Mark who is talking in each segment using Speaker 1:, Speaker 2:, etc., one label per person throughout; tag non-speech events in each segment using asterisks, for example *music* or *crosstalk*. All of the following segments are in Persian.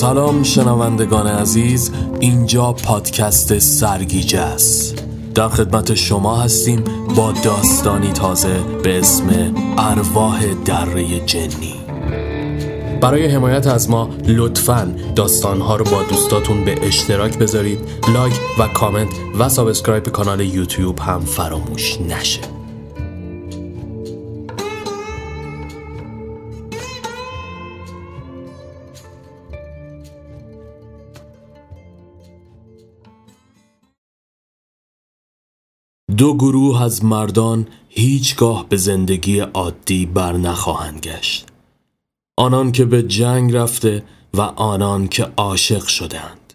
Speaker 1: سلام شنوندگان عزیز اینجا پادکست سرگیجه است. در خدمت شما هستیم با داستانی تازه به اسم ارواح دره جنی. برای حمایت از ما لطفا داستانها رو با دوستاتون به اشتراک بذارید لایک و کامنت و subscribe کانال یوتیوب هم فراموش نشه. دو گروه از مردان هیچگاه به زندگی عادی بر نخواهند گشت. آنان که به جنگ رفته و آنان که عاشق شدند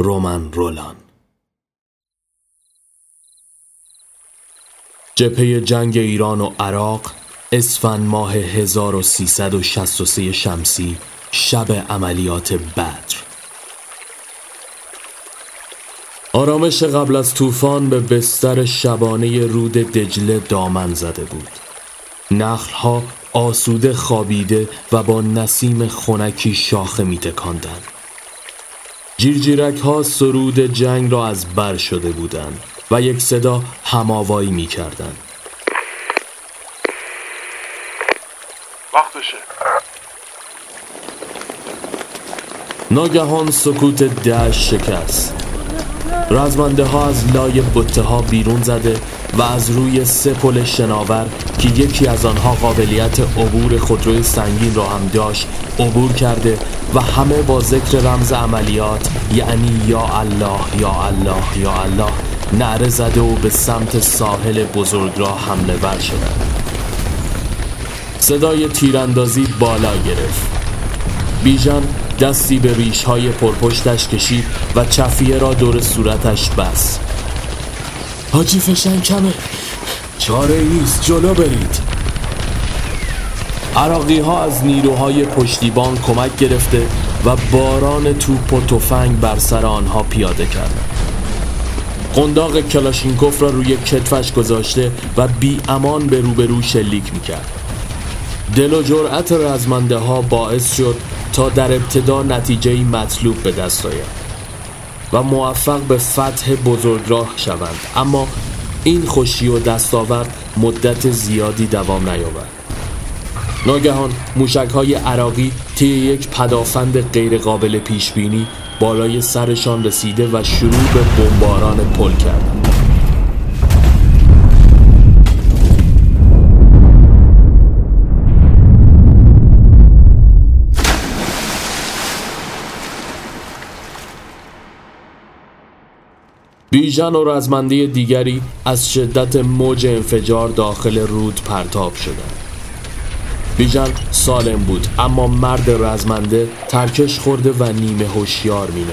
Speaker 1: رومن رولان. جبهه جنگ ایران و عراق اسفند ماه 1363 شمسی شب عملیات بدر. آرامش قبل از طوفان به بستر شبانه رود دجله دامن زده بود نخلها آسوده خوابیده و با نسیم خونکی شاخه می تکاندن. جیرجیرک ها سرود جنگ را از بر شده بودند و یک صدا هماوایی می کردن.
Speaker 2: وقتشه
Speaker 1: ناگهان سکوت دشت شکست رزمنده ها از لای بطه ها بیرون زده و از روی سه پل شناور که یکی از آنها قابلیت عبور خودروی سنگین را هم داشت عبور کرده و همه با ذکر رمز عملیات یعنی یا الله یا الله یا الله نعره زده و به سمت ساحل بزرگ را حمله ور شدند. صدای تیراندازی بالا گرفت. بیژن دستی به ریش های پرپشتش کشید و چفیه را دور صورتش بست. حاجی فشنگ کمه. چاره ای نیست جلو برید. عراقی ها از نیروهای پشتیبان کمک گرفته و باران توپ و تفنگ بر سر آنها پیاده کردند قنداق کلاشینکوف را روی کتفش گذاشته و بی امان به روبرو شلیک می‌کرد. دل و جرأت رزمنده ها باعث شد تا در ابتدا نتیجه مطلوب به دست آید و موفق به فتح بزرگراه شوند. اما این خوشی و دستاورد مدت زیادی دوام نیاورد. ناگهان موشک های عراقی طی یک پدافند غیرقابل پیش بینی بالای سرشان رسیده و شروع به بمباران پل کردند. بیژن و رزمنده دیگری از شدت موج انفجار داخل رود پرتاب شدند. بیژن سالم بود اما مرد رزمنده ترکش خورده و نیمه هوشیار می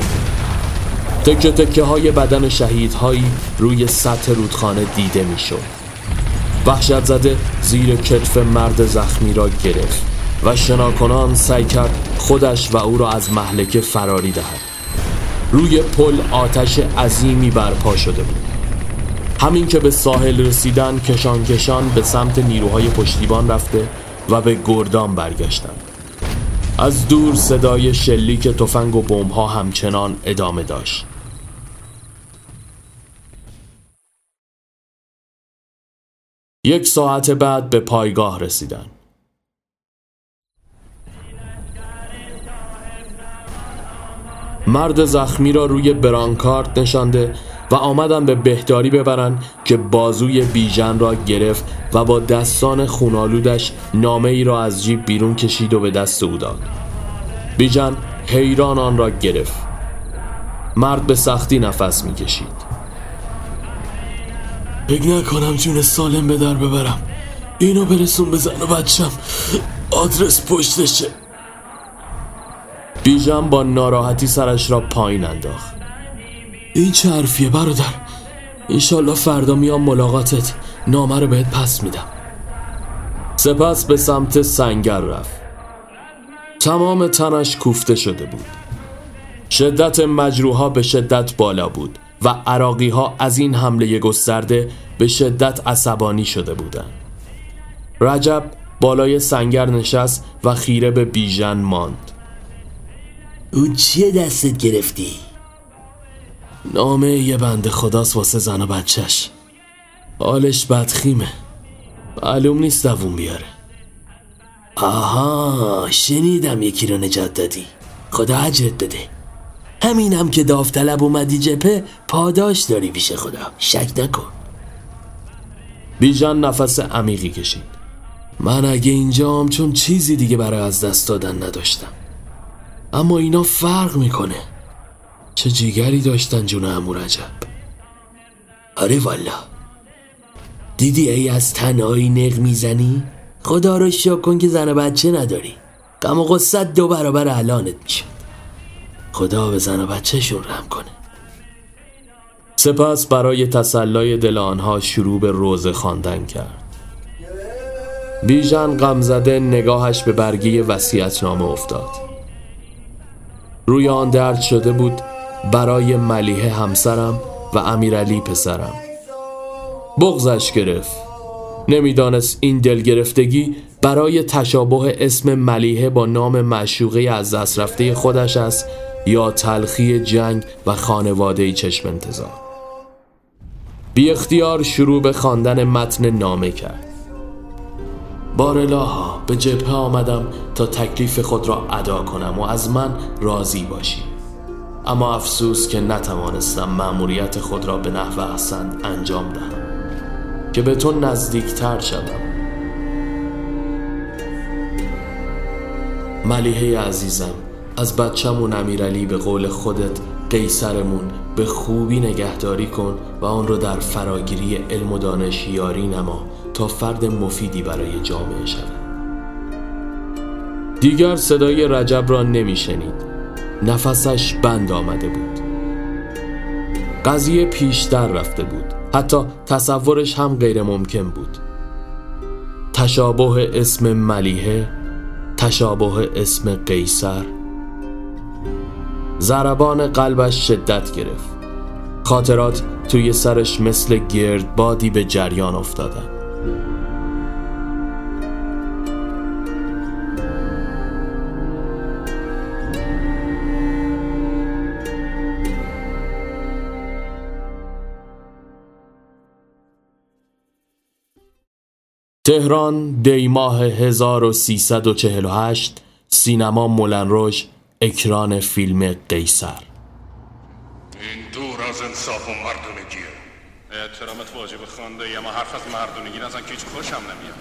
Speaker 1: تکه تکه های بدن شهیدهایی روی سطح رودخانه دیده می شد. وحشت زده زیر کتف مرد زخمی را گرفت و شناکنان سعی کرد خودش و او را از محلکه فراری دهد. روی پل آتش عظیمی برپا شده بود. همین که به ساحل رسیدن کشان کشان به سمت نیروهای پشتیبان رفته و به گردان برگشتند از دور صدای شلیک تفنگ و بمبها همچنان ادامه داشت. یک ساعت بعد به پایگاه رسیدن. مرد زخمی را روی برانکارد نشانده و آمدن به بهداری ببرن که بازوی بیژن را گرفت و با دستان خونالودش نامه ای را از جیب بیرون کشید و به دست او داد. بیژن حیران آن را گرفت. مرد به سختی نفس می‌کشید. فکر نکنم جون سالم به در ببرم. اینو برسون بزن و بچم. آدرس پشتشه. بیژن با ناراحتی سرش را پایین انداخت. این چه حرفیه برادر اینشالله فردا میام ملاقاتت. نامه رو بهت پس میدم. سپس به سمت سنگر رفت. تمام تنش کوفته شده بود. شدت مجروحا به شدت بالا بود و عراقی ها از این حمله گسترده به شدت عصبانی شده بودند. رجب بالای سنگر نشست و خیره به بیژن ماند.
Speaker 2: او چیه دستت گرفتی؟
Speaker 1: نامه یه بنده خداست واسه زن و بچهش. حالش بدخیمه. معلوم نیست دوون بیاره.
Speaker 2: آها شنیدم یکی رو نجات دادی. خدا عجرت بده. همینم که داوطلب اومدی جپه پاداش داری پیش خدا. شک نکن.
Speaker 1: بیژن نفس عمیقی کشید. من اگه اینجام چون چیزی دیگه برای از دست دادن نداشتم. اما اینا فرق می‌کنه. چه جیگری داشتن جون امور عجب
Speaker 2: آره والا دیدی ای از تنهایی نق می‌زنی؟ خدا رو شکر کن که زن بچه نداری. غم و قصت دو برابر الانت میشه. خدا به زن و بچهشون رحم کنه.
Speaker 1: سپس برای تسلای دل آنها شروع به روزه خواندن کرد. بیژن غمزده نگاهش به برگی وصیت‌نامه افتاد. روی آن درد شده بود برای ملیه همسرم و امیرعلی پسرم. بغزش گرفت. نمی‌دانست این دلگرفتگی برای تشابه اسم ملیه با نام معشوقه از دست رفته خودش است یا تلخی جنگ و خانواده چشم انتظار بی اختیار شروع به خواندن متن نامه کرد. بارلاها به جبهه آمدم تا تکلیف خود را ادا کنم و از من راضی باشی. اما افسوس که نتوانستم مأموریت خود را به نحو احسن انجام دهم که به تو نزدیکتر شدم ملیحه عزیزم از بچمون امیرعلی به قول خودت قیصرمون به خوبی نگهداری کن و آن را در فراگیری علم و دانش یاری نما. تا فرد مفیدی برای جامعه شود. دیگر صدای رجب را نمیشنید. نفسش بند آمده بود. قضیه پیشتر رفته بود. حتی تصورش هم غیر ممکن بود. تشابه اسم ملیحه تشابه اسم قیصر. ضربان قلبش شدت گرفت. خاطرات توی سرش مثل گردبادی به جریان افتادن. تهران دی ماه 1348 سینما مولن روش اکران فیلم قیصر. این
Speaker 3: دور از انصاف و مردونگیه احترامت واجب خانده اما حرف از مردونگی نزن که هیچ خوشم نمیاد.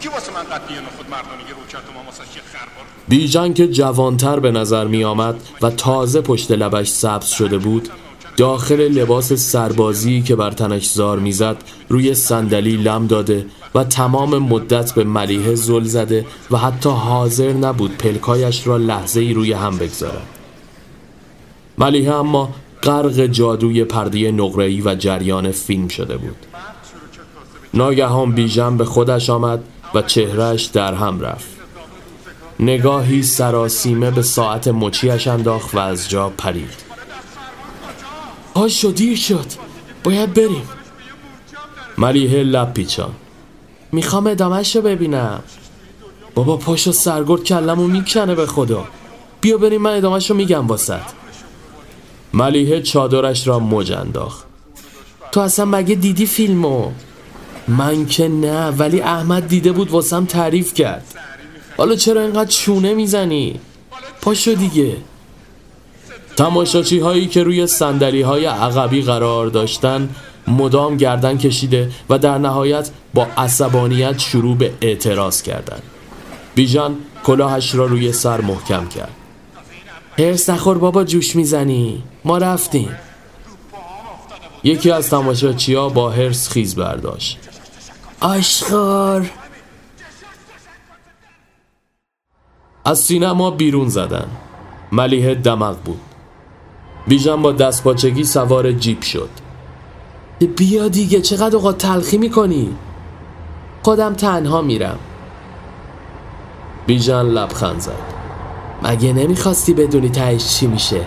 Speaker 3: کی واسه من قد خود مردونگی رو کرد و ما واسه خربار
Speaker 1: بیژن که جوانتر به نظر می آمد و تازه پشت لبش سبز شده بود داخل لباس سربازی که بر تنش زار می‌زد روی صندلی لم داده و تمام مدت به ملیه زل زده و حتی حاضر نبود پلکایش را لحظه ای روی هم بگذارد. ملیه اما غرق جادوی پرده نقره‌ای و جریان فیلم شده بود. ناگهان بیژن به خودش آمد و چهرهش در هم رفت. نگاهی سراسیمه به ساعت مچیش انداخت و از جا پرید. پاشو دیر شد. باید بریم. ملیه لب پیچان می‌خوام ادامهش رو ببینم. بابا پاشو سرگرد کلمو می‌کنه به خدا. بیا بریم من ادامهش رو میگم واسد ملیه چادرش را مج انداخت. تو اصلا مگه دیدی فیلمو؟ من که نه ولی احمد دیده بود واسم تعریف کرد. حالا چرا اینقدر چونه می‌زنی؟ پاشو دیگه. تماشاچی هایی که روی سندلی های عقبی قرار داشتن مدام گردن کشیده و در نهایت با عصبانیت شروع به اعتراض کردند. بیژان کلاهش را روی سر محکم کرد. هرس نخور بابا جوش می‌زنی. ما رفتیم. یکی از تماشاچی ها با هرس خیز برداشت.
Speaker 2: آشخار.
Speaker 1: از سینما بیرون زدن. ملیه دمق بود. بیژن با دستپاچگی سوار جیپ شد. بیا دیگه چقدر اوقات تلخی می‌کنی؟ خودم تنها میرم. بیژن لبخند زد. مگه نمی‌خواستی بدونی تهش چی میشه؟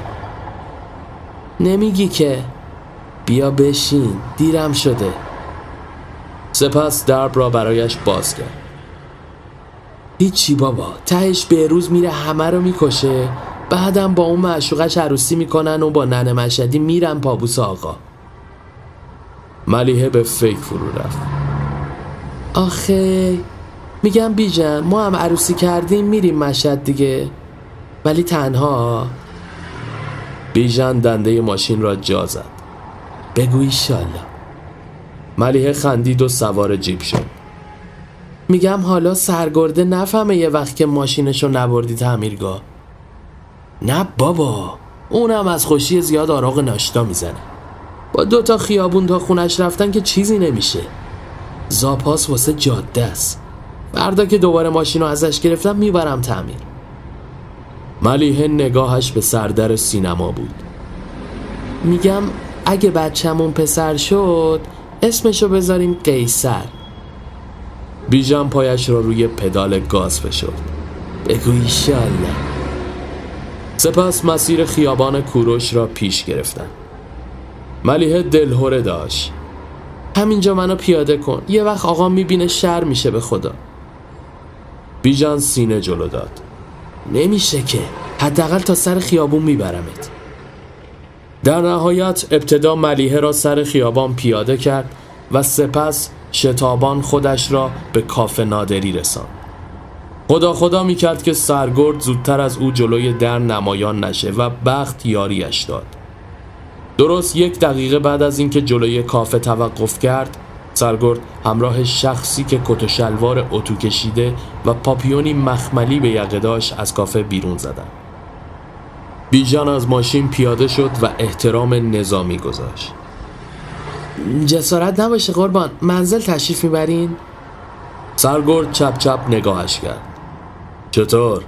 Speaker 1: نمیگی که. بیا بشین دیرم شده. سپس درب را برایش باز کرد هیچی بابا تهش به روز میره همه رو می‌کشه.
Speaker 2: بعدم با اون معشوقش عروسی می‌کنن و با ننه مشدی میرن پابوس آقا.
Speaker 1: ملیحه به فکر فرو رفت.
Speaker 2: آخه میگم بیجن ما هم عروسی کردیم میریم مشهد دیگه. ولی تنها.
Speaker 1: بیژن دنده ماشین را جا زد.
Speaker 2: بگو ایشالله
Speaker 1: ملیحه خندید و سوار جیب شد.
Speaker 2: میگم حالا سرگرده نفهمه یه وقت که ماشینشو نبردی تعمیرگاه.
Speaker 1: نه بابا
Speaker 2: اونم از خوشی زیاد آراغ ناشتا می‌زنه. با دوتا خیابون تا خونش رفتن که چیزی نمیشه. زاپاس واسه جاده است. فردا که دوباره ماشین رو ازش گرفتم می‌برم تعمیر.
Speaker 1: ملیحه نگاهش به سردر سینما بود.
Speaker 2: میگم اگه بچهمون پسر شد اسمشو بذاریم قیصر.
Speaker 1: بیژن پایش را روی پدال گاز فشرد.
Speaker 2: بگو ایشالله.
Speaker 1: سپس مسیر خیابان کوروش را پیش گرفتن. ملیحه دلهوره داشت.
Speaker 2: همینجا منو پیاده کن. یه وقت آقا می‌بینه شر میشه به خدا.
Speaker 1: بیژن سینه جلو داد.
Speaker 2: نمیشه که. حداقل تا سر خیابون میبرمت.
Speaker 1: در نهایت ابتدا ملیحه را سر خیابان پیاده کرد و سپس شتابان خودش را به کافه نادری رساند. خدا خدا می‌کرد که سرگرد زودتر از او جلوی در نمایان نشه و بخت یاریش داد. درست یک دقیقه بعد از اینکه جلوی کافه توقف کرد سرگرد همراه شخصی که کت و شلوار اتو کشیده و پاپیونی مخملی به یقه داشت از کافه بیرون زدن بیژن از ماشین پیاده شد و احترام نظامی گذاشت
Speaker 2: جسارت نباشه قربان منزل تشریف می‌برین؟
Speaker 1: سرگرد چپ چپ نگاهش کرد چطور؟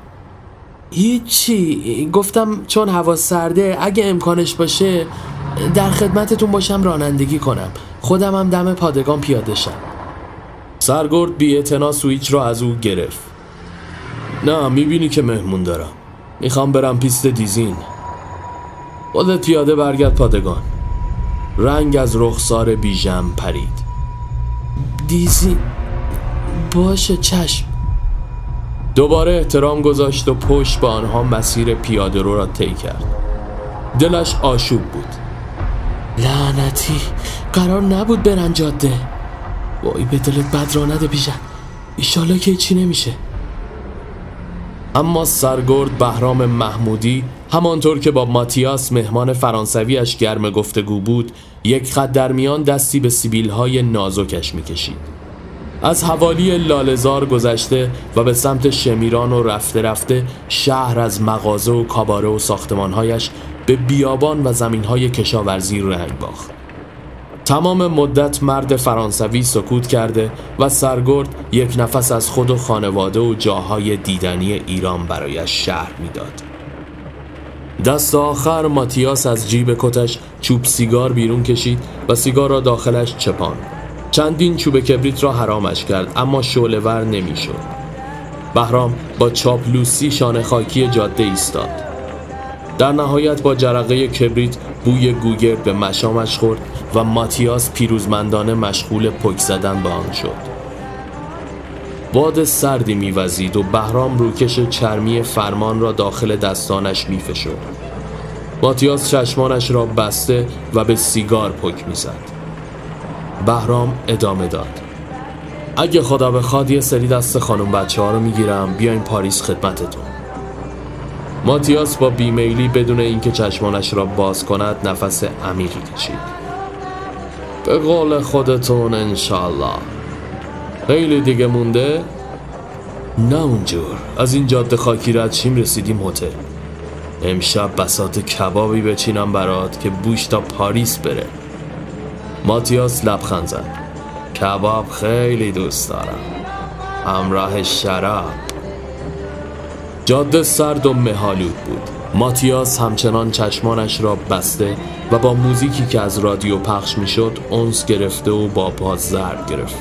Speaker 2: هیچی گفتم چون هوا سرده اگه امکانش باشه در خدمتتون باشم رانندگی کنم. خودم هم دم پادگان پیاده شم.
Speaker 1: سرگرد بی سویچ را از او گرفت. نه می‌بینی که مهمون دارم. می‌خوام برم پیست دیزین. خودت پیاده برگرد پادگان. رنگ از رخسار بیژن پرید.
Speaker 2: دیزین باشه چشم.
Speaker 1: دوباره احترام گذاشت و پشت به آنها مسیر پیاده رو را طی کرد. دلش آشوب بود.
Speaker 2: لعنتی. قرار نبود برن جاده. وای به دلت بد را نده بیژن. ایشالا که چی نمیشه؟
Speaker 1: اما سرگرد بهرام محمودی همانطور که با ماتیاس مهمان فرانسویش گرم گفتگو بود یک خط در میان دستی به سیبیل های نازکش می‌کشید. از حوالی لالزار گذشته و به سمت شمیران و رفته رفته شهر از مغازه و کاباره و ساختمانهایش به بیابان و زمینهای کشاورزی رنگ باخت تمام مدت مرد فرانسوی سکوت کرده و سرگرد یک نفس از خود و خانواده و جاهای دیدنی ایران برایش شهر می‌داد. دست آخر ماتیاس از جیب کتش چوب سیگار بیرون کشید و سیگار را داخلش چپان چندین چوب کبریت را حرامش کرد اما شعلهور نمی‌شد. بهرام با چاپلوسی شانه خاکی جاده ایستاد. در نهایت با جرقه کبریت بوی گوگرد به مشامش خورد و ماتیاس پیروزمندانه مشغول پک زدن به آن شد. باد سردی میوزید و بهرام روکش چرمی فرمان را داخل دستانش میفشد ماتیاس چشمانش را بسته و به سیگار پک می‌زد. بهرام ادامه داد. اگه خدا بخواد یه سری دست خانم بچه ها رو می‌گیرم. بیاین پاریس خدمتتون. ماتیاس با بیمیلی بدون اینکه چشمانش را باز کند نفس عمیقی کشید. به قول خودتون انشالله خیلی دیگه مونده؟ نه اونجور. از این جاده خاکی رد چیم رسیدیم هتل. امشب بسات کبابی بچینم برات که بوش تا پاریس بره. ماتیاس لبخند زد. کباب خیلی دوست دارم. همراه شراب. جاده سرد و مهالود بود. ماتیاس همچنان چشمانش را بسته و با موزیکی که از رادیو پخش می‌شد اونس گرفته و با پا زرد گرفت.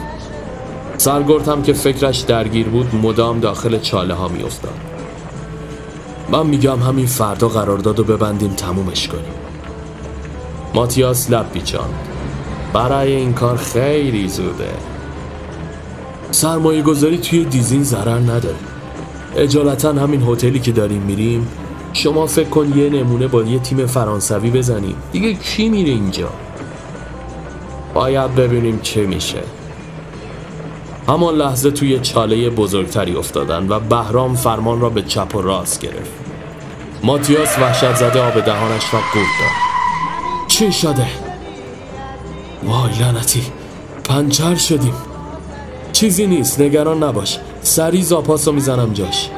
Speaker 1: سرگرد هم که فکرش درگیر بود مدام داخل چاله ها میافتاد. من میگم همین فردا قرارداد رو ببندیم تمومش کنیم. ماتیاس لب بیچاند برای این کار خیلی زوده. سرمایه گذاری توی دیزین ضرر نداره. اجالتا همین هتلی که داریم میریم شما فکر کن یه نمونه با یه تیم فرانسوی بزنیم. دیگه کی میره اینجا؟ باید ببینیم چه میشه. همان لحظه توی چاله بزرگتری افتادن و بهرام فرمان را به چپ و راست گرفت. ماتیاس وحشت زده آب دهانش را قورت داد. چی شده؟ وای لعنتی پنچر شدیم. چیزی نیست نگران نباش. سری زاپاس رو می‌زنم جاش.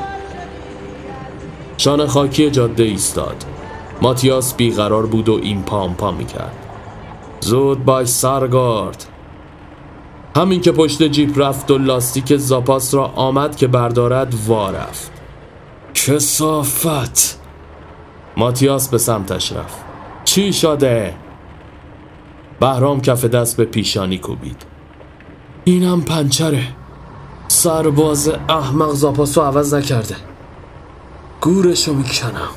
Speaker 1: شان خاکی جاده ایستاد. ماتیاس بیقرار بود و این پام پا می‌کرد. زود باش سرگارد همین که پشت جیپ رفت و لاستیک زاپاس را آمد که بردارد وا رفت. کسافت. ماتیاس به سمتش رفت. چی شده؟ بهرام کف دست به پیشانی کوبید. اینم پنچره. سرباز احمق زاپاسو عوض نکرده. گورشو می‌کنم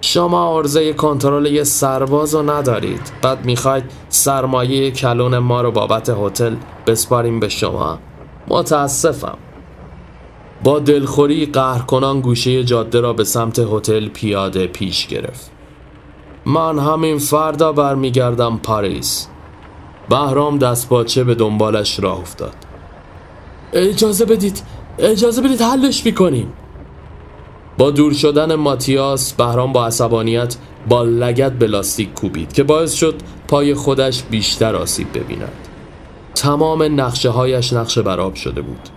Speaker 1: شما عرضه کنترل یه سرباز رو ندارید. بعد می‌خواید سرمایه کلون ما رو بابت هتل بسپاریم به شما. متاسفم. با دلخوری قهرکنان گوشه جاده را به سمت هتل پیاده پیش گرفت. من همین فردا برمیگردم پاریس. بهرام دست باچه به دنبالش راه افتاد. اجازه بدید اجازه بدید حلش می‌کنیم. با دور شدن ماتیاس بهرام با عصبانیت با لگت به لاستیک کوبید که باعث شد پای خودش بیشتر آسیب ببیند. تمام نقشه هایش نقشه براب شده بود.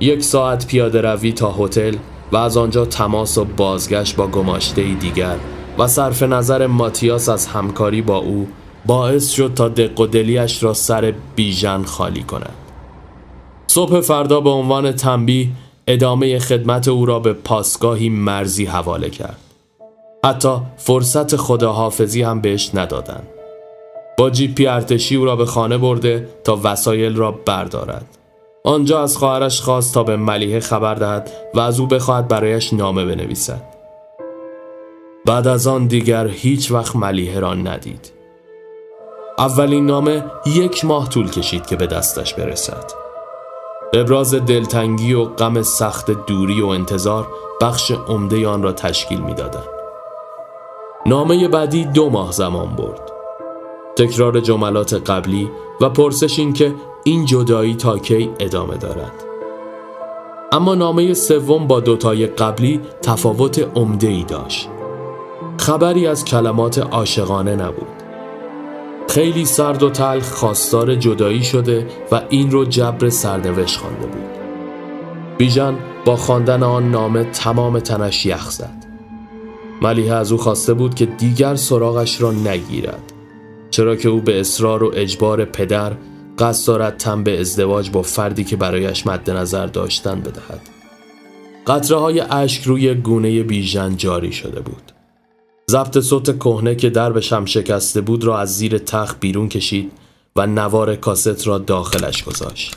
Speaker 1: یک ساعت پیاده روی تا هتل و از آنجا تماس و بازگشت با گماشته دیگر و صرف نظر ماتیاس از همکاری با او باعث شد تا دق و دلیش را سر بیژن خالی کند. صبح فردا به عنوان تنبیه ادامه خدمت او را به پاسگاهی مرزی حواله کرد. حتی فرصت خداحافظی هم بهش ندادند با جیپی ارتشی او را به خانه برده تا وسایل را بردارد. آنجا از خواهرش خواست تا به ملیحه خبر دهد و از او بخواهد برایش نامه بنویسد. بعد از آن دیگر هیچ وقت ملیحه را ندید. اولین نامه یک ماه طول کشید که به دستش برسد. ابراز دلتنگی و غم سخت دوری و انتظار بخش عمده آن را تشکیل می‌دادند. نامه بعدی دو ماه زمان برد. تکرار جملات قبلی و پرسش این که این جدایی تا کی ادامه دارد. اما نامه سوم با دوتای قبلی تفاوت عمده ای داشت. خبری از کلمات عاشقانه نبود. خیلی سرد و تلخ خواستار جدایی شده و این رو جبر سرنوشت خوانده بود. بیژن با خواندن آن نامه تمام تنش یخ زد. ملیحه از او خواسته بود که دیگر سراغش را نگیرد چرا که او به اصرار و اجبار پدر قصد دارد تن به ازدواج با فردی که برایش مد نظر داشتن بدهد. قطره های اشک روی گونه بیژن جاری شده بود. ضبط صوت کهنه که دربشم شکسته بود را از زیر تخت بیرون کشید و نوار کاست را داخلش گذاشت.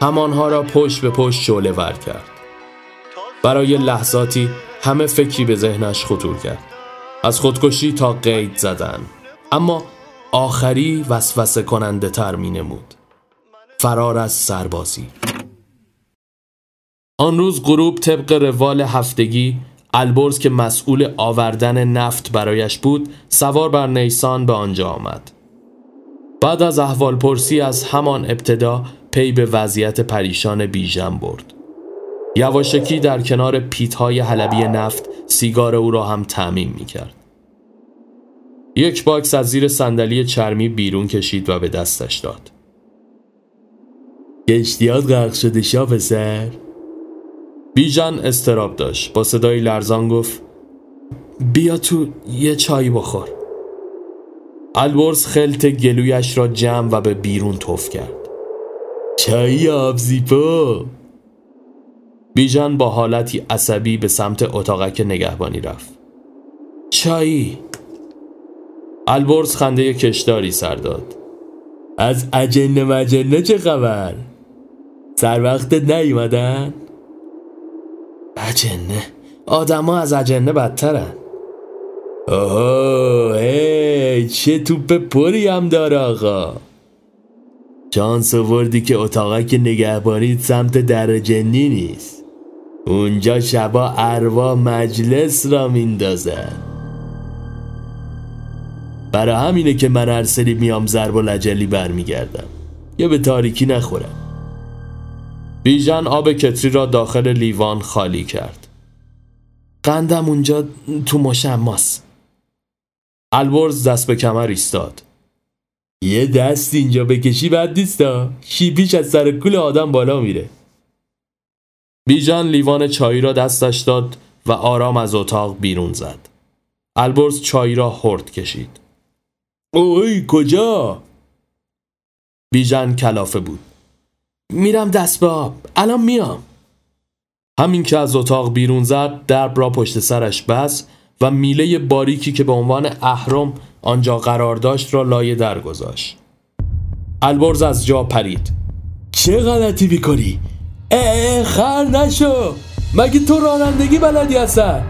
Speaker 1: همانها را پشت به پشت شعله ور کرد. برای لحظاتی همه فکری به ذهنش خطور کرد. از خودکشی تا قید زدن. اما آخری وسوسه کننده تر می نمود. فرار از سربازی. آن روز غروب طبق روال هفتگی البرز که مسئول آوردن نفت برایش بود سوار بر نیسان به آنجا آمد. بعد از احوال پرسی از همان ابتدا پی به وضعیت پریشان بیژن برد. یواشکی در کنار پیتهای حلبی نفت سیگار او را هم تأمین می کرد. یک باکس از زیر صندلی چرمی بیرون کشید و به دستش داد.
Speaker 2: کشتیات غرق شده شاه پسر؟
Speaker 1: بیژن اضطراب داشت. با صدای لرزان گفت بیا تو یه چای بخور. البرز خلط گلویش را جمع و به بیرون توف کرد.
Speaker 2: چای آبزیپو
Speaker 1: بیژن با حالتی عصبی به سمت اتاقک نگهبانی رفت. چایی. البرز خنده کشداری سر داد.
Speaker 2: از اجنه مجنه چه خبر؟ سر وقت نیومدن؟
Speaker 1: اجنه؟ آدما از اجنه بدترن.
Speaker 2: اوه هی چه توپ پری هم داره آقا؟ چانس وردی که اتاقک نگهبانی سمت در جنی نیست. اونجا شبا اروا مجلس را میندازن. برای همینه که من هر سری میام ضرب و لجلی برمیگردم. یا به تاریکی نخورم.
Speaker 1: بیژن آب کتری را داخل لیوان خالی کرد. قندم اونجا تو مشماست البرز دست به کمر ایستاد.
Speaker 2: یه دست اینجا بکشی بد نیستا. شیپیش از سر کول آدم بالا میره.
Speaker 1: بیژن لیوان چای را دستش داد و آرام از اتاق بیرون زد. البرز چای را هرد کشید.
Speaker 2: اوی کجا؟
Speaker 1: بیژن کلافه بود. میرم دست به آب. الان میام. همین که از اتاق بیرون زد درب را پشت سرش بس و میله باریکی که به عنوان اهرم آنجا قرار داشت را لایه در گذاشت. البرز از جا پرید.
Speaker 2: چه غلطی می‌کنی؟ اه خر نشو. مگه تو رانندگی بلدی هستن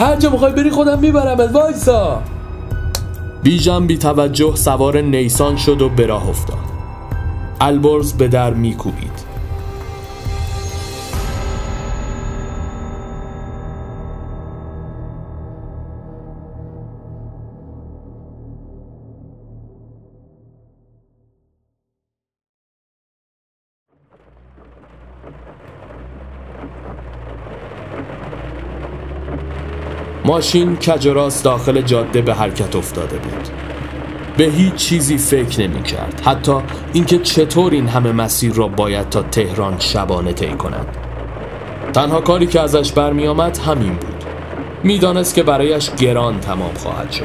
Speaker 2: هر جا می‌خوای بری خودم میبرمت وایسا.
Speaker 1: بیژن بی توجه سوار نیسان شد و به راه افتاد. البرز به در میکوبید. ماشین کجراس داخل جاده به حرکت افتاده بود. به هیچ چیزی فکر نمی کرد. حتی اینکه چطور این همه مسیر را باید تا تهران شبانه طی کند. تنها کاری که ازش برمی آمد همین بود. می‌دانست که برایش گران تمام خواهد شد.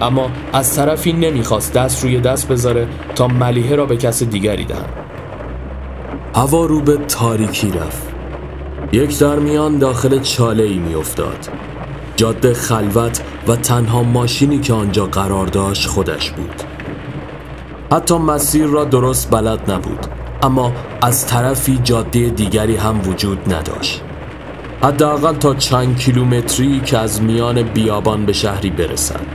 Speaker 1: اما از طرفی نمی‌خواست دست روی دست بذاره تا ملیحه را به کس دیگری دهند هوا رو به تاریکی رفت. یک درمیان داخل چاله ای می افتاد جاده خلوت و تنها ماشینی که آنجا قرار داشت خودش بود. حتی مسیر را درست بلد نبود اما از طرفی جاده دیگری هم وجود نداشت. حداقل تا چند کیلومتری که از میان بیابان به شهری برسد.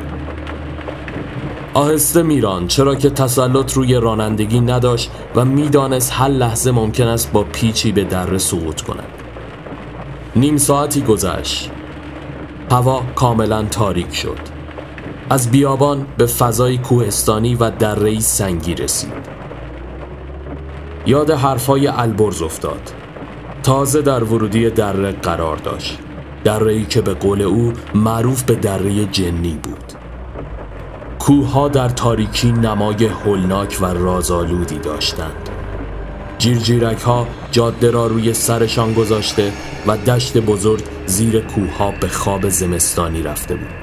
Speaker 1: آهسته میران چرا که تسلط روی رانندگی نداشت و می‌دانست هر لحظه ممکن است با پیچی به دره سقوط کند. نیم ساعتی گذشت. هوا کاملا تاریک شد. از بیابان به فضای کوهستانی و درهی سنگی رسید. یاد حرفای البرز افتاد. تازه در ورودی دره قرار داشت. درهی که به قول او معروف به دره جنی بود. کوهها در تاریکی نمای هولناک و رازآلودی داشتند. جیرجیرک ها جاده را روی سرشان گذاشته و دشت بزرگ زیر کوه به خواب زمستانی رفته بود.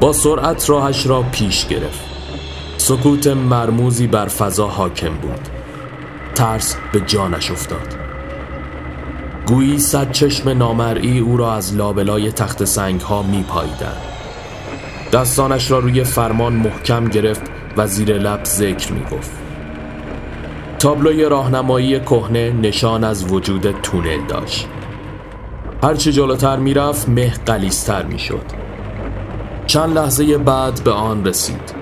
Speaker 1: با سرعت راهش را پیش گرفت. سکوت مرموزی بر فضا حاکم بود. ترس به جانش افتاد. گویی صد چشم نامرئی او را از لابلای تخت سنگ ها می پایدن. دستانش را روی فرمان محکم گرفت و زیر لب ذکر می گفت تابلوی راهنمایی کهنه نشان از وجود تونل داشت. هرچی جلوتر می‌رفت مه قلیستر می‌شد. چند لحظه بعد به آن رسید.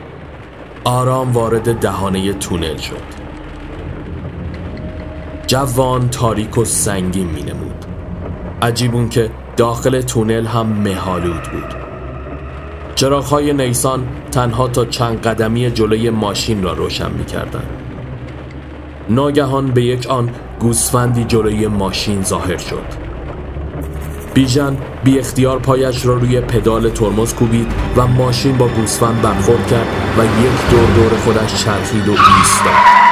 Speaker 1: آرام وارد دهانه تونل شد. جوان تاریک و سنگین می نمود عجیب که داخل تونل هم مهالود بود. چراغهای نیسان تنها تا چند قدمی جلوی ماشین را روشن می کردن. ناگهان به یک آن گوسفندی جلوی ماشین ظاهر شد بیژن بی اختیار پایش را روی پدال ترمز کوبید و ماشین با گوسفند برخورد کرد و یک دور دور خودش چرخید و ایستاد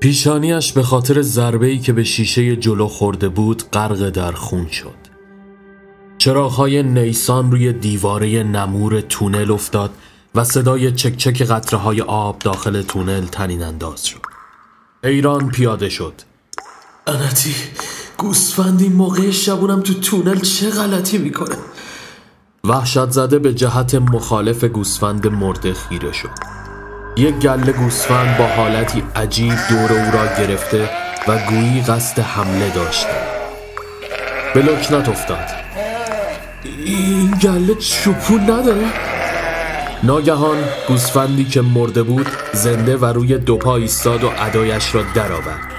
Speaker 1: پیشانیش به خاطر ضربه‌ای که به شیشه جلو خورده بود غرق در خون شد. چراغهای نیسان روی دیواره نمور تونل افتاد و صدای چکچک قطره های آب داخل تونل تنین انداز شد. ایران پیاده شد.
Speaker 2: انتی گوسفندی موقع شبونم تو تونل چه غلطی می‌کنه؟
Speaker 1: وحشت زده به جهت مخالف گوسفند مرده خیره شد. یک گله گوسفند با حالتی عجیب دور او را گرفته و گویی قصد حمله داشته به لکنت افتاد
Speaker 2: این گله چوپون نداره؟
Speaker 1: ناگهان گوسفندی که مرده بود زنده و روی دو پا ایستاد و ادایش را درآورد.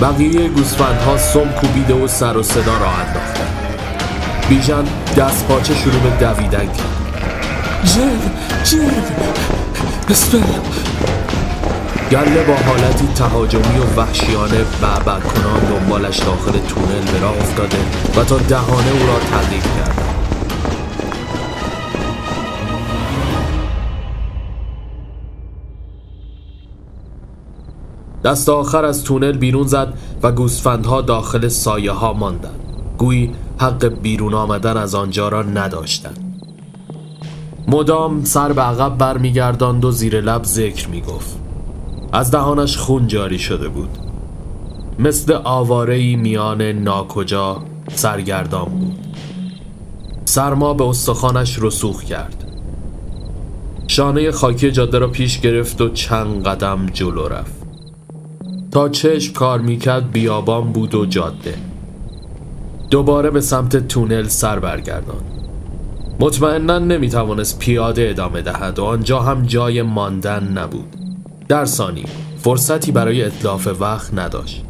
Speaker 1: بقیه گوسفندها سم کوبیده و سر و صدا را انداختند. بیژن دست پاچه شروع به دویدن کرد
Speaker 2: جن جن بسم
Speaker 1: گله با حالتی تهاجمی و وحشیانه بعبع کنان دنبالش داخل تونل به راه افتاده و تا دهانه او را تقریب کرد دست آخر از تونل بیرون زد و گوسفندها داخل سایه ها ماندند. گویی حق بیرون آمدن از آنجا را نداشتند. مدام سر به عقب برمیگرداند و زیر لب ذکر می‌گفت. از دهانش خون جاری شده بود. مثل آواره میان ناکجا سرگردان بود. سرما به استخوانش رسوخ کرد. شانه خاکی جاده را پیش گرفت و چند قدم جلو رفت. تا چشم کار می‌کرد بیابان بود و جاده. دوباره به سمت تونل سر برگردان مطمئنا نمی‌توانست پیاده ادامه دهد و آنجا هم جای ماندن نبود. در ثانی فرصتی برای اطلاف وقت نداشت.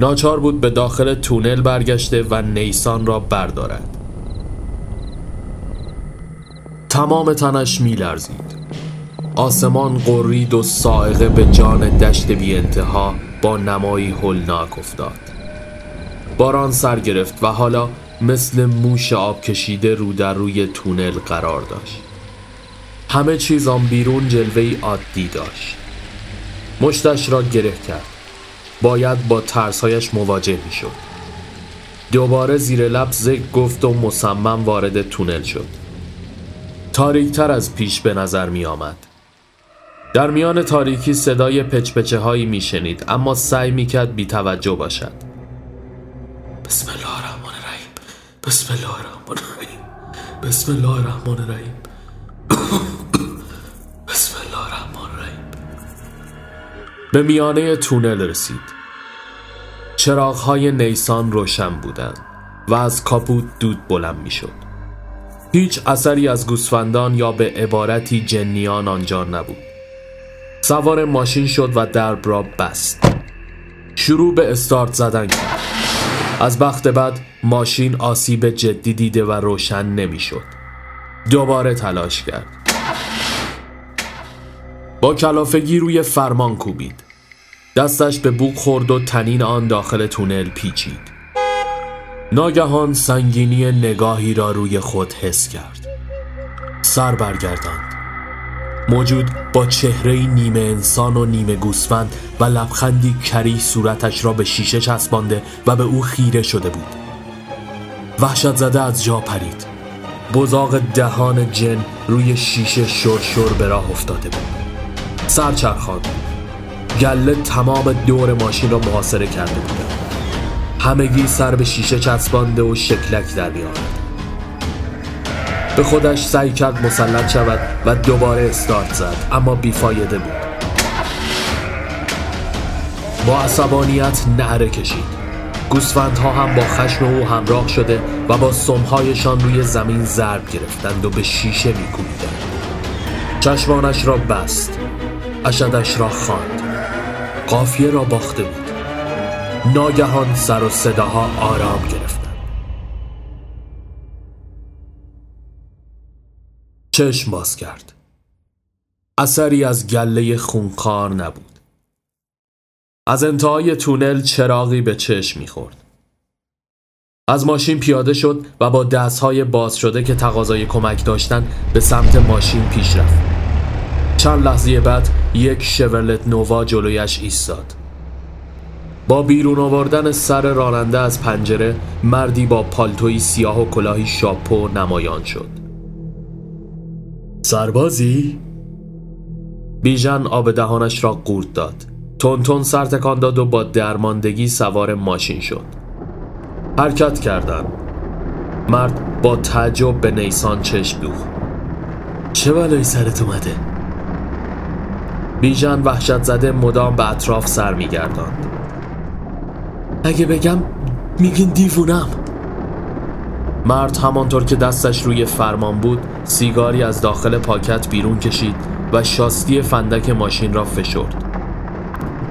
Speaker 1: ناچار بود به داخل تونل برگشته و نیسان را بردارد. تمام تنش میلرزید. آسمان قرید و سائقه به جان دشت بی انتها با نمایی هلناک افتاد. باران سر گرفت و حالا مثل موش آب کشیده رو در روی تونل قرار داشت. همه چیز آن بیرون جلوه عادی داشت. مشتش را گره کرد. باید با ترسهایش مواجه می شد دوباره زیر لب زک گفت و مصمم وارد تونل شد. تاریکتر از پیش به نظر می آمد در میان تاریکی صدای پچپچه هایی می شنید اما سعی می کرد بی توجه باشد.
Speaker 2: بسم الله الرحمن الرحیم. بسم الله الرحمن الرحیم. بسم الله الرحمن الرحیم.
Speaker 1: به میانه تونل رسید. چراغهای نیسان روشن بودند و از کاپوت دود بلند می‌شد. هیچ اثری از گوسفندان یا به عبارتی جنیان آنجا نبود. سوار ماشین شد و درب را بست. شروع به استارت زدن کرد. از بخت بعد ماشین آسیب جدی دیده و روشن نمی‌شد. دوباره تلاش کرد. با کلافگی روی فرمان کوبید. دستش به بوق خورد و تنین آن داخل تونل پیچید. ناگهان سنگینی نگاهی را روی خود حس کرد. سر برگرداند. موجود با چهره نیمه انسان و نیمه گوسفند و لبخندی کری صورتش را به شیشه چسبانده و به او خیره شده بود. وحشت زده از جا پرید. بزاق دهان جن روی شیشه شرشر به راه افتاده بود. سرچرخان. گله تمام دور ماشین را محاصره کرده بود همگی سر به شیشه چسبانده و شکلک در میآورد به خودش سعی کرد مسلط شود و دوباره استارت زد اما بیفایده بود. با عصبانیت نعره کشید. گوسفندها هم با خشم او همراه شده و با سمهایشان روی زمین ضرب گرفتند و به شیشه میکوبیدند. چشمانش را بست. اشدش را خواند. قافیه را باخته بود. ناگهان سر و صداها آرام گرفتند. چشم باز کرد. اثری از گله خونخوار نبود. از انتهای تونل چراغی به چشم می‌خورد. از ماشین پیاده شد و با دستهای باز شده که تقاضای کمک داشتن به سمت ماشین پیش رفت. چند لحظه بعد یک شورلت نووا جلویش ایستاد. با بیرون آوردن سر راننده از پنجره مردی با پالتوی سیاه و کلاهی شاپو نمایان شد. سربازی؟ بیژن آب دهانش را قورت داد. تون سر تکان داد و با درماندگی سوار ماشین شد. حرکت کردند. مرد با تعجب به نیسان چشم دوخت. چه بلایی سرت اومده؟ بیژن وحشت زده مدام به اطراف سر میگرداند. اگه بگم میگین دیوونم. مرد همانطور که دستش روی فرمان بود سیگاری از داخل پاکت بیرون کشید و شاستی فندک ماشین را فشرد.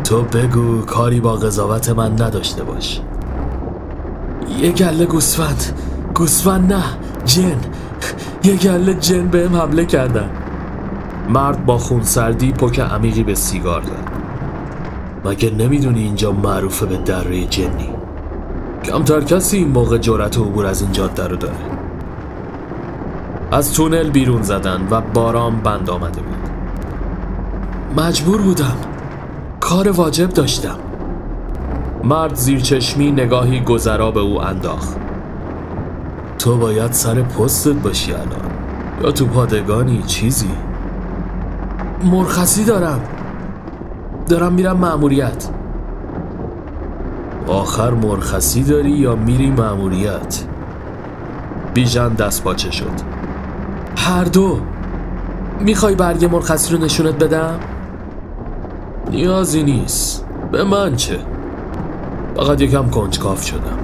Speaker 1: تو بگو کاری با قضاوت من نداشته باش. یه گله گوسفند. گوسفند نه جن. یه گله جن بهم حمله کردن. مرد با خونسردی پک عمیقی به سیگار داد مگه نمی‌دونی اینجا معروفه به دره جنی؟ کمتر کسی این موقع جرأت عبور از این جاده رو داره. از تونل بیرون زدن و باران بند آمده بود. مجبور بودم. کار واجب داشتم. مرد زیر چشمی نگاهی گذرا به او انداخت. تو باید سر پستت باشی الان. یا تو پادگانی چیزی؟ مرخصی دارم. دارم میرم معمولیت آخر مرخصی داری یا میری معمولیت بیژن دست باچه شد. هر دو. می‌خوای برگ مرخصی رو نشونت بدم؟ نیازی نیست. به من چه؟ فقط یکم کنجکاف شدم.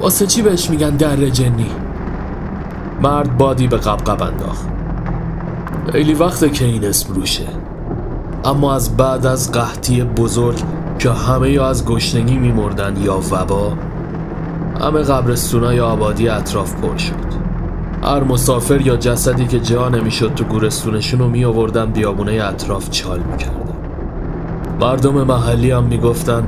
Speaker 1: واسه چی بهش میگن در جنی؟ مرد بادی به قبقب انداخت. خیلی وقته که این اسم روشه. اما از بعد از قحطی بزرگ که همه یا از گشنگی میمردن یا وبا همه قبرستونای آبادی اطراف پر شد. هر مسافر یا جسدی که جا نمی‌شد تو گورستونشون رو می آوردن بیابونه اطراف چال می‌کردن. مردم محلی هم می‌گفتن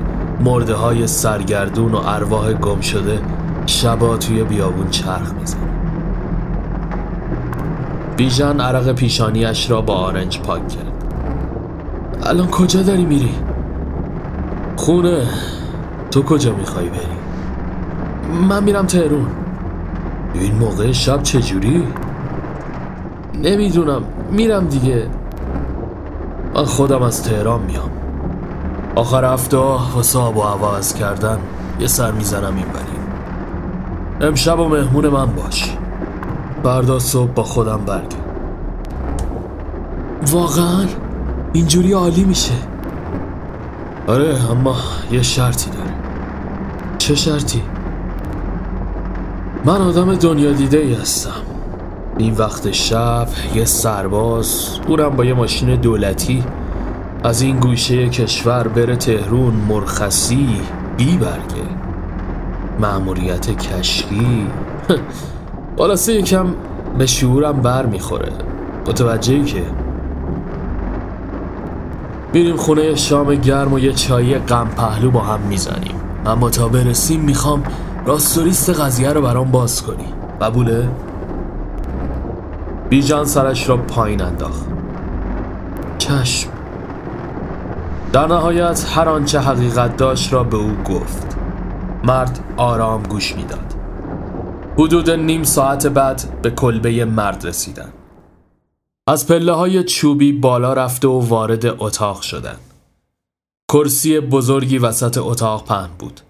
Speaker 1: مرده های سرگردون و ارواح گم شده شبا توی بیابون چرخ میزن بیژن عرق پیشانیش را با آرنج پاک کرد. الان کجا داری میری؟ خونه. تو کجا می‌خوای بری؟ من میرم تهرون این موقع شب چجوری؟ نمی‌دونم. میرم دیگه. من خودم از تهران میام. آخر هفته واسه آب و عوض کردن یه سر می‌زنم این بری امشب و مهمون من باش. فردا صبح با خودم برگه واقعا اینجوری عالی میشه. آره اما یه شرطی داره. چه شرطی؟ من آدم دنیا دیده ای هستم. این وقت شب یه سرباز اونم با یه ماشین دولتی از این گوشه کشور بره تهرون مرخصی بی برگه معموریت کشکی. *laughs* بالاسه یکم به شعورم بر می‌خوره. متوجهی که؟ میریم خونه شام گرم و یه چایی غم پهلو با هم می‌زنیم. اما تا برسیم می‌خوام راستوریست قضیه رو برام باز کنی. قبوله؟ بیجان سرش را پایین انداخت. چشم. در نهایت هر آنچه حقیقت داشت را به او گفت. مرد آرام گوش می‌داد. حدود نیم ساعت بعد به کلبه مرد رسیدن. از پله های چوبی بالا رفته و وارد اتاق شدن. کرسی بزرگی وسط اتاق پهن بود.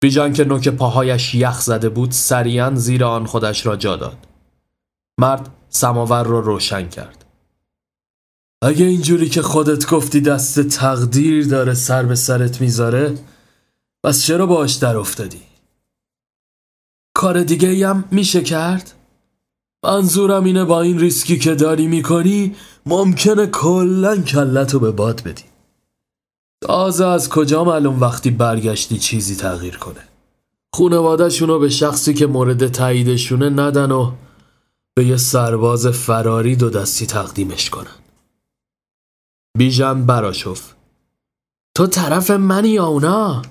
Speaker 1: بیجان که نوک پاهایش یخ زده بود سریعا زیر آن خودش را جا داد. مرد سماور را رو روشن کرد. اگه اینجوری که خودت گفتی دست تقدیر داره سر به سرت می‌ذاره پس چرا باش در افتادی؟ کار دیگه هم میشه کرد؟ منظورم اینه با این ریسکی که داری می‌کنی ممکنه کلا کلتو به باد بدی تازه از کجا معلوم وقتی برگشتی چیزی تغییر کنه خونوادهشونو به شخصی که مورد تاییدشونه ندن و به یه سرباز فراری دو دستی تقدیمش کنن بیژن براشف تو طرف منی یا اونا؟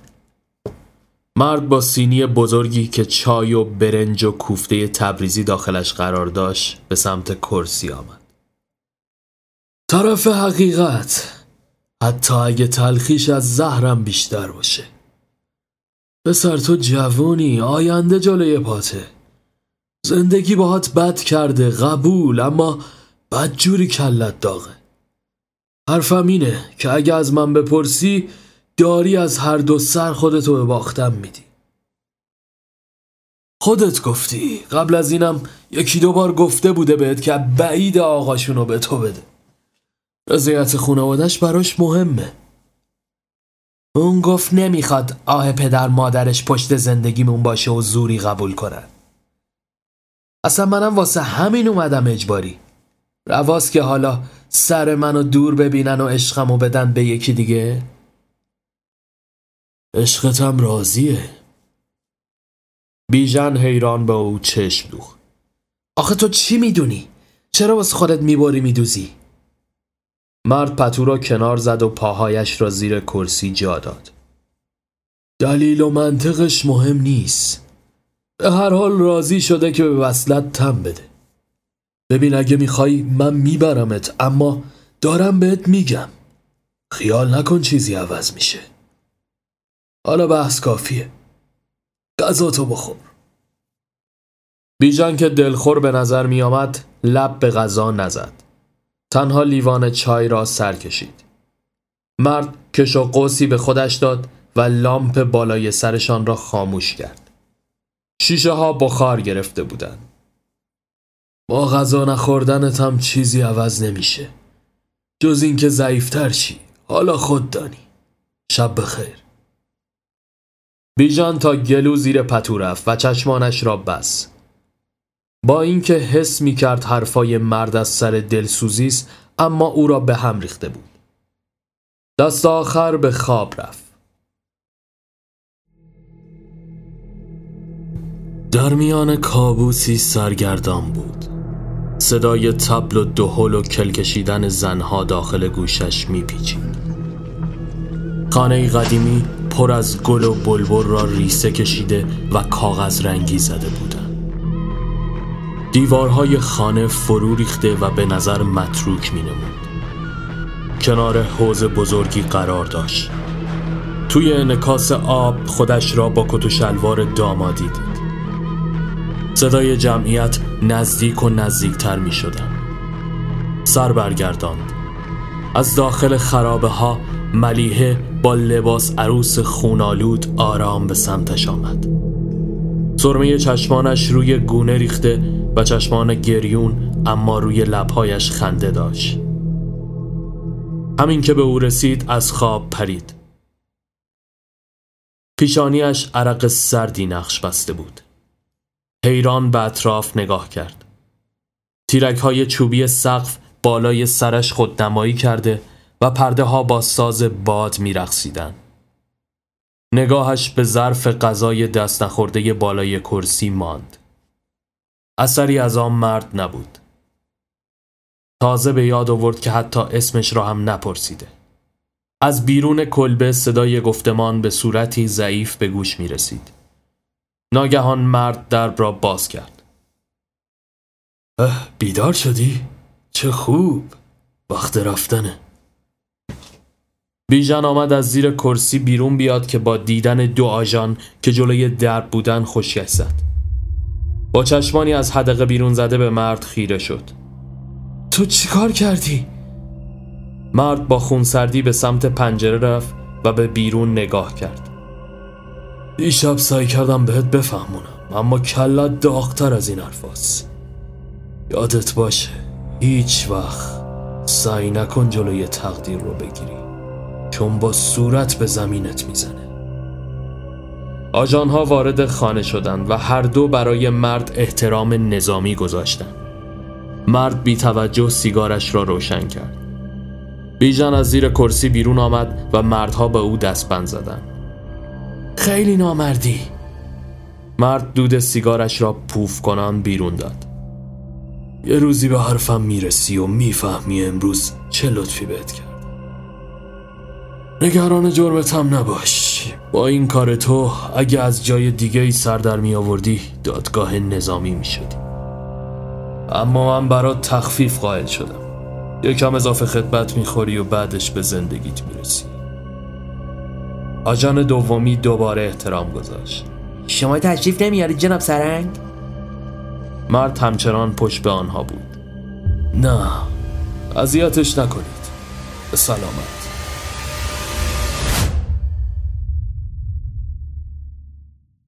Speaker 1: مرد با سینی بزرگی که چای و برنج و کوفته تبریزی داخلش قرار داشت به سمت کرسی آمد. طرف حقیقت حتی اگه تلخیش از زهرم بیشتر باشه. پسر تو جوونی آینده جلوی پاته. زندگی باهات بد کرده قبول اما بد جوری کلت داغه. حرفم اینه که اگه از من بپرسی داری از هر دو سر خودتو به باختم میدی. خودت گفتی. قبل از اینم یکی دو بار گفته بوده بهت که بعید آقاشونو به تو بده. رضایت خانوادش براش مهمه. اون گفت نمی‌خواد آه پدر مادرش پشت زندگیمون باشه و زوری قبول کنن. اصلا منم واسه همین اومدم اجباری. رواست که حالا سر منو دور ببینن و عشقمو بدن به یکی دیگه؟ عشقتم راضیه. بیژن حیران به او چشم دوخ آخه تو چی می‌دونی؟ چرا واسه خودت میباری میدوزی؟ مرد پتو را کنار زد و پاهایش را زیر کرسی جا داد. دلیل و منطقش مهم نیست. به هر حال راضی شده که به وصلت تم بده. ببین اگه می‌خوای من میبرمت اما دارم بهت میگم. خیال نکن چیزی عوض میشه. حالا بحث کافیه. غذاتو بخور. بیجان که دلخور به نظر میآمد لب به غذا نزد. تنها لیوان چای را سر کشید. مرد کش و قوسی به خودش داد و لامپ بالای سرشان را خاموش کرد. شیشه ها بخار گرفته بودند. با غذا نخوردنت هم چیزی عوض نمیشه. جز اینکه ضعیفتر شی حالا خود دانی. شب بخیر. بیژان تا گلو زیر پتو رفت و چشمانش را بس با اینکه حس می کرد حرفای مرد از سر دلسوزی است اما او را به هم ریخته بود. دست آخر به خواب رفت. در میان کابوسی سرگردان بود. صدای تبل و دهل و کل کشیدن زنها داخل گوشش میپیچید. خانه قدیمی پر از گل و بلبل را ریسه کشیده و کاغذ رنگی زده بودند دیوارهای خانه فرو ریخته و به نظر متروک می نمود. کنار حوز بزرگی قرار داشت توی انکاس آب خودش را با کت و شلوار دامادی دید صدای جمعیت نزدیک و نزدیکتر می شدن. سر برگرداند از داخل خرابه ها ملیحه با لباس عروس خونالود آرام به سمتش آمد. سرمه چشمانش روی گونه ریخته و چشمان گریون اما روی لبهایش خنده داشت. همین که به او رسید از خواب پرید. پیشانیش عرق سردی نقش بسته بود. حیران به اطراف نگاه کرد. تیرک های چوبی سقف بالای سرش خودنمایی کرده و پرده ها با ساز باد می رخصیدن. نگاهش به ظرف غذای دست نخورده بالای کرسی ماند. اثری از آن مرد نبود. تازه به یاد آورد که حتی اسمش را هم نپرسیده. از بیرون کلبه صدای گفتمان به صورتی ضعیف به گوش می رسید. ناگهان مرد درب را باز کرد. بیدار شدی؟ چه خوب وقت رفتنه بیژن آمد از زیر کرسی بیرون بیاد که با دیدن دو آژان که جلوی درب بودن خوشگش زد. با چشمانی از حدقه بیرون زده به مرد خیره شد. تو چیکار کردی؟ مرد با خونسردی به سمت پنجره رفت و به بیرون نگاه کرد. دیشب سعی کردم بهت بفهمونم اما کلت داغتر از این حرفاست یادت باشه هیچ وقت سعی نکن جلوی تقدیر رو بگیری. چون با صورت به زمینت می‌زنه. آجانها وارد خانه شدند و هر دو برای مرد احترام نظامی گذاشتند. مرد بی توجه سیگارش را روشن کرد. بیژن از زیر کرسی بیرون آمد و مردها به او دستبند زدند.
Speaker 2: خیلی نامردی.
Speaker 1: مرد دود سیگارش را پوف کنان بیرون داد.
Speaker 2: یه روزی به حرفم می‌رسی و می‌فهمی امروز چه لطفی بهت کرد. نگران جرمتم نباش. با این کار تو اگه از جای دیگه ای سر در می آوردی دادگاه نظامی می شدی اما من برات تخفیف قائل شدم. یکم اضافه خدمت می‌خوری و بعدش به زندگیت می‌رسی.
Speaker 1: آجان دومی دوباره احترام گذاشت.
Speaker 2: شما تشریف نمیارید جناب سرنگ؟
Speaker 1: مرد همچنان پشت به آنها بود.
Speaker 2: نه اذیتش نکنید. سلامت.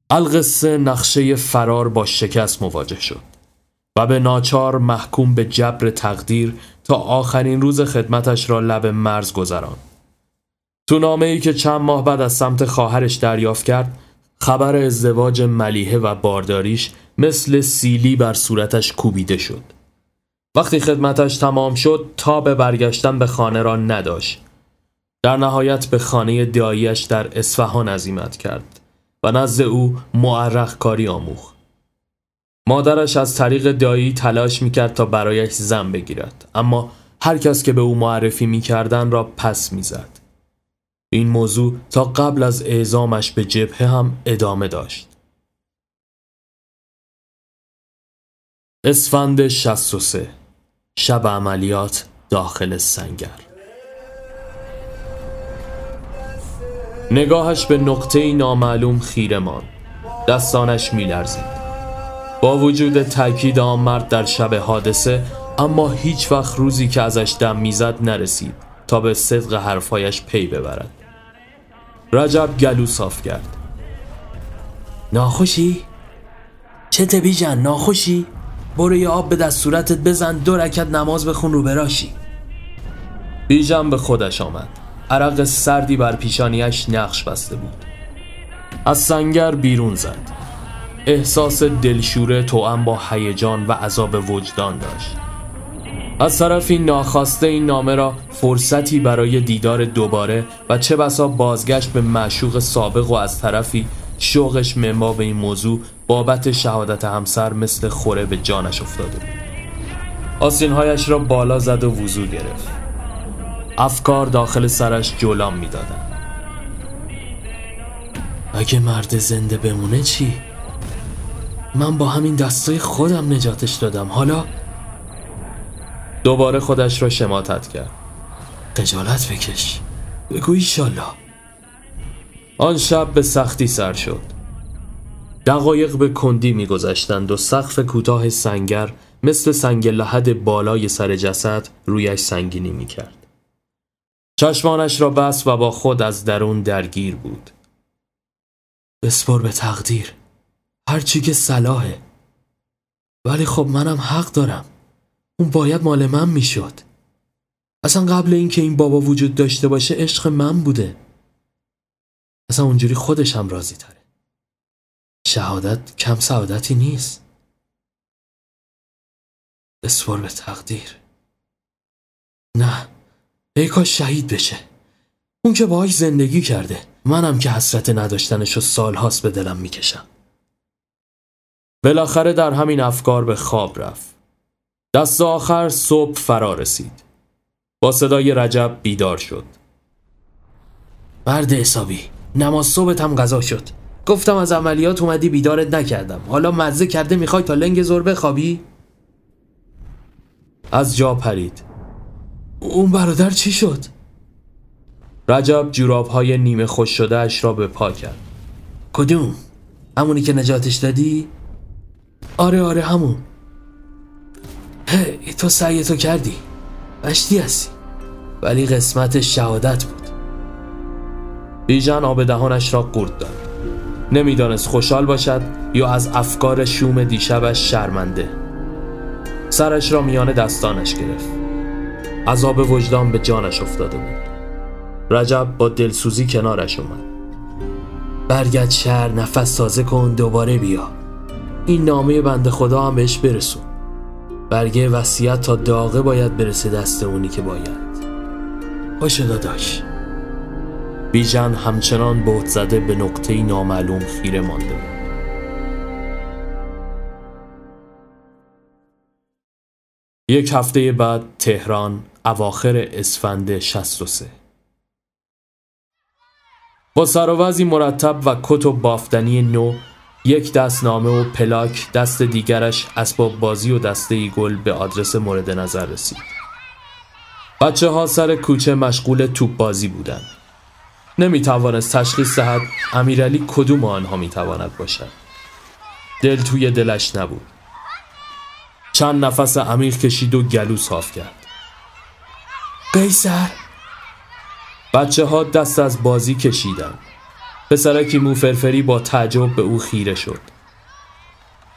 Speaker 1: القصه نقشه فرار با شکست مواجه شد و به ناچار محکوم به جبر تقدیر تا آخرین روز خدمتش را لب مرز گذران تو نامه ای که چند ماه بعد از سمت خواهرش دریافت کرد خبر ازدواج ملیحه و بارداریش مثل سیلی بر صورتش کوبیده شد. وقتی خدمتش تمام شد تا به برگشتن به خانه را نداشت. در نهایت به خانه داییش در اصفهان عزیمت کرد. و نزد او معرق کاری آموخت. مادرش از طریق دایی تلاش می‌کرد تا برایش زن بگیرد اما هر کس که به او معرفی می‌کردن را پس می‌زد. این موضوع تا قبل از اعزامش به جبهه هم ادامه داشت. اسفند 63 شب عملیات داخل سنگر. نگاهش به نقطه نامعلوم خیره ماند. دستانش میلرزید. با وجود تاکید آن مرد در شب حادثه اما هیچ وقت روزی که ازش دم می‌زد نرسید تا به صدق حرفایش پی ببرد. رجب گلو صاف کرد.
Speaker 2: ناخوشی؟ چه تبی جن ناخوشی؟ برو یه آب به دست صورتت بزن دو رکت نماز بخون رو براشی.
Speaker 1: بیژن به خودش آمد. عرق سردی بر پیشانیش نقش بسته بود. از سنگر بیرون زد. احساس دلشوره توأم با هیجان و عذاب وجدان داشت. از طرفی ناخواسته این نامه را فرصتی برای دیدار دوباره و چه بسا بازگشت به معشوق سابق و از طرفی شوقش مما به این موضوع بابت شهادت همسر مثل خوره به جانش افتاده بود. آسینهایش را بالا زد و وضو گرفت. افکار داخل سرش جولان می‌دادند.
Speaker 2: اگه مرد زنده بمونه چی؟ من با همین دستای خودم نجاتش دادم. حالا
Speaker 1: دوباره خودش را شماتت کرد.
Speaker 2: قجالت بکش. بگو ایشالله.
Speaker 1: آن شب به سختی سر شد. دقایق به کندی میگذشتند و سقف کوتاه سنگر مثل سنگ لحد بالای سر جسد رویش سنگینی می‌کرد. چشمانش را بس و با خود از درون درگیر بود.
Speaker 2: بسپر به تقدیر. هرچی که صلاحه. ولی خب منم حق دارم. اون باید مال من می‌شد. اصلا قبل اینکه این بابا وجود داشته باشه عشق من بوده. اصلا اونجوری خودش هم راضی تره. شهادت کم سعادتی نیست. بسپر به تقدیر. نه. ای کاش شهید بشه. اون که باهاش زندگی کرده. منم که حسرت نداشتنشو سالهاست به دلم می‌کشم.
Speaker 1: بالاخره در همین افکار به خواب رفت. دست آخر صبح فرا رسید. با صدای رجب بیدار شد.
Speaker 2: مرد حسابی. نماز صبحت هم غذا شد. گفتم از عملیات اومدی بیدارت نکردم. حالا مزه کرده می‌خوای تا لنگ زور بخوابی؟
Speaker 1: از جا پرید.
Speaker 2: اون برادر چی شد؟
Speaker 1: رجب جوراب های نیمه خوش شده اش را به پا کرد.
Speaker 2: کدوم؟ همونی که نجاتش دادی؟ آره آره همون. هی تو سعی تو کردی. بشتی هستی. ولی قسمت شهادت بود.
Speaker 1: بیژن آب دهانش را قورت داد. نمی‌دانست خوشحال باشد یا از افکار شوم دیشبش شرمنده. سرش را میان دستانش گرفت. عذاب وجدان به جانش افتاده بود. رجب با دلسوزی کنارش اومد.
Speaker 2: برگرد شهر نفس تازه کن دوباره بیا. این نامه بنده خدا هم بهش برسون.
Speaker 1: برگه وصیت تا داغه باید برسه دست اونی که باید. باشه داداش. بیژن همچنان بهت زده به نقطه نامعلوم خیره مانده بود. یک هفته بعد تهران اواخر اسفند 63 با سراوزی مرتب و کت و بافتنی نو یک دستنامه و پلاک دست دیگرش اسباب بازی و دسته گل به آدرس مورد نظر رسید. بچه ها سر کوچه مشغول توپ بازی بودند نمی توانست تشخیص دهد امیرعلی کدوم آنها می تواند باشد. دل توی دلش نبود. چند نفس عمیق کشید و گلو صاف کرد. قیصر. بچه ها دست از بازی کشیدن. پسرکی موفرفری با تعجب به او خیره شد.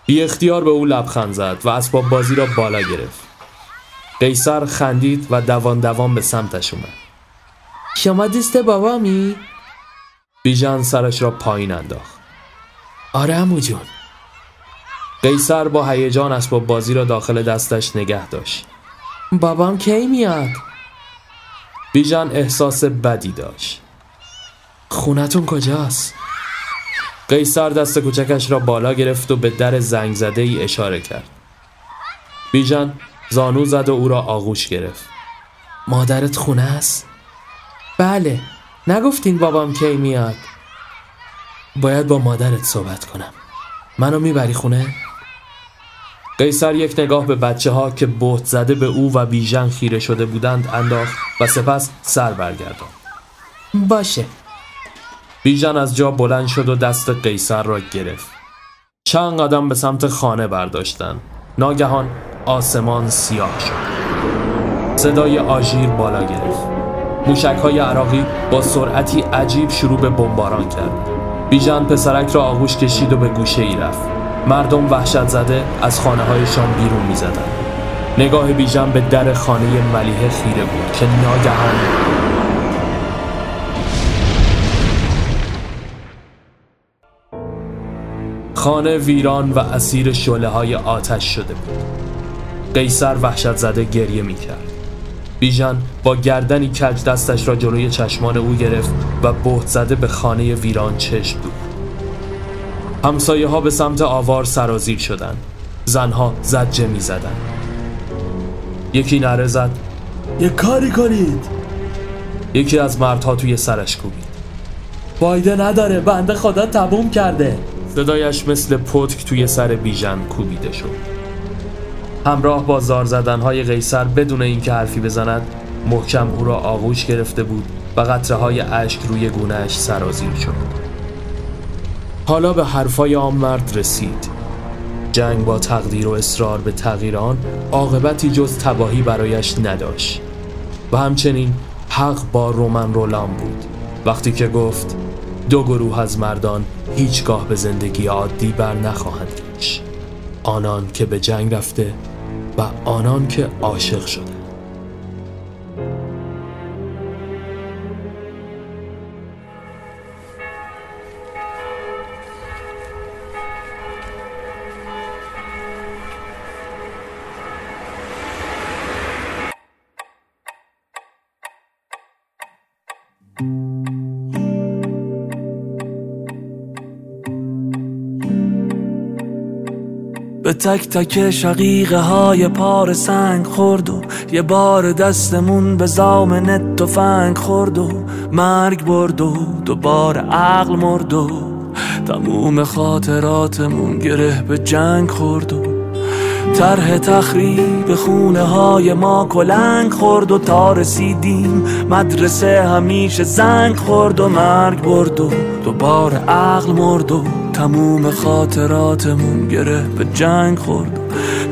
Speaker 1: بی اختیار به او لبخند زد و اسباب بازی را بالا گرفت. قیصر خندید و دوان دوان به سمتش اومد.
Speaker 2: شما دوست بابامی؟
Speaker 1: بیژن سرش را پایین انداخت.
Speaker 2: آره امو جون.
Speaker 1: قیصر با هیجان اسباب بازی را داخل دستش نگه داشت
Speaker 2: بابام کی میاد؟
Speaker 1: بیژن احساس بدی داشت
Speaker 2: خونتون کجاست؟
Speaker 1: قیصر دست کوچکش را بالا گرفت و به در زنگ زده ای اشاره کرد بیژن زانو زد و او را آغوش گرفت
Speaker 2: مادرت خونه است؟ بله نگفتین بابام کی میاد باید با مادرت صحبت کنم منو می‌بری خونه؟
Speaker 1: قیصر یک نگاه به بچه ها که بهت زده به او و بیژن خیره شده بودند انداخت و سپس سر برگردان
Speaker 2: باشه.
Speaker 1: بیژن از جا بلند شد و دست قیصر را گرفت. چند قدم به سمت خانه برداشتند ناگهان آسمان سیاه شد. صدای آژیر بالا گرفت. موشک های عراقی با سرعتی عجیب شروع به بمباران کرد بیژن پسرک را آغوش کشید و به گوشه ای رفت. مردم وحشت زده از خانه هایشان بیرون می زدن. نگاه بیژن به در خانه ملیه خیره بود که ناگهان خانه ویران و اسیر شله های آتش شده بود. قیصر وحشت زده گریه می کرد بیژن با گردنی کج دستش را جلوی چشمان او گرفت و بهت زده به خانه ویران چشم دود همسایه ها به سمت آوار سرازیر شدند. زنها زجه می زدن. یکی نره زد.
Speaker 2: یه کاری کنید.
Speaker 1: یکی از مردها توی سرش کوبید.
Speaker 2: فایده نداره. بنده خدا تبوم کرده.
Speaker 1: صدایش مثل پتک توی سر بیژن کوبیده شد. همراه با زار زدنهای قیصر بدون اینکه حرفی بزند محکم او را آغوش گرفته بود و قطره های اشک روی گونهش سرازیر شد. حالا به حرفای آن مرد رسید. جنگ با تقدیر و اصرار به تغییر آن عاقبتی جز تباهی برایش نداشت. و همچنین حق با رومن رولان بود. وقتی که گفت دو گروه از مردان هیچگاه به زندگی عادی بر نخواهند گشت. آنان که به جنگ رفته و آنان که عاشق شده.
Speaker 4: تک تک شقیقه های پار سنگ خورد و یه بار دستمون به زامن تفنگ خورد و مرگ برد و دوباره عقل مرد و تموم خاطراتمون گره به جنگ خورد و طرح تخریب خونه های ما کلنگ خورد و تا رسیدیم مدرسه همیشه زنگ خورد و مرگ برد و دوباره عقل مرد و تموم خاطراتمون گره به جنگ خورد.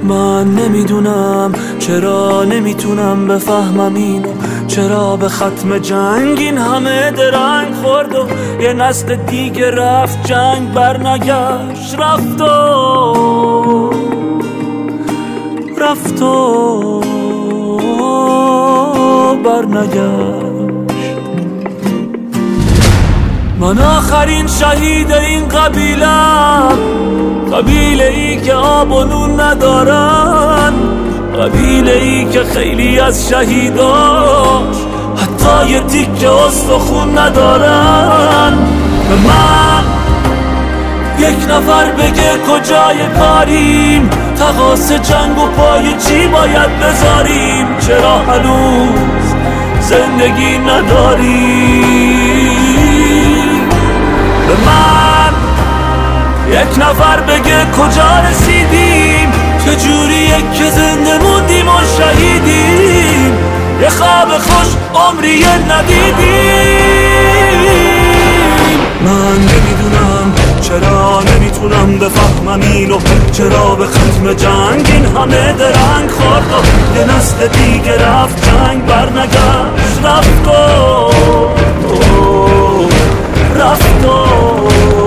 Speaker 4: من نمی‌دونم چرا نمی‌تونم بفهمم اینو. چرا به ختم جنگ این همه درنگ خورد و یه نسل دیگه رفت جنگ برنگشت. رفت و رفت و برنگشت. من آخرین شهید این قبیله. قبیله ای که آب و نون ندارن.
Speaker 1: قبیله ای که خیلی از شهیداش حتی یه تیک خون ندارن. به من یک نفر بگه کجای کاریم. تقاس جنگ و پای چی باید بذاریم؟ چرا هنوز زندگی نداریم؟ به من یک نفر بگه کجا رسیدیم؟ چجوریه که زنده موندیم و شهیدیم؟ یه خواب خوش عمری ندیدیم. من نمی‌دونم چرا نمی‌تونم بفهمم اینو. چرا به ختم جنگ این همه درنگ خورد و یه نسل دیگه رفت جنگ برنگشت رفت و رفت و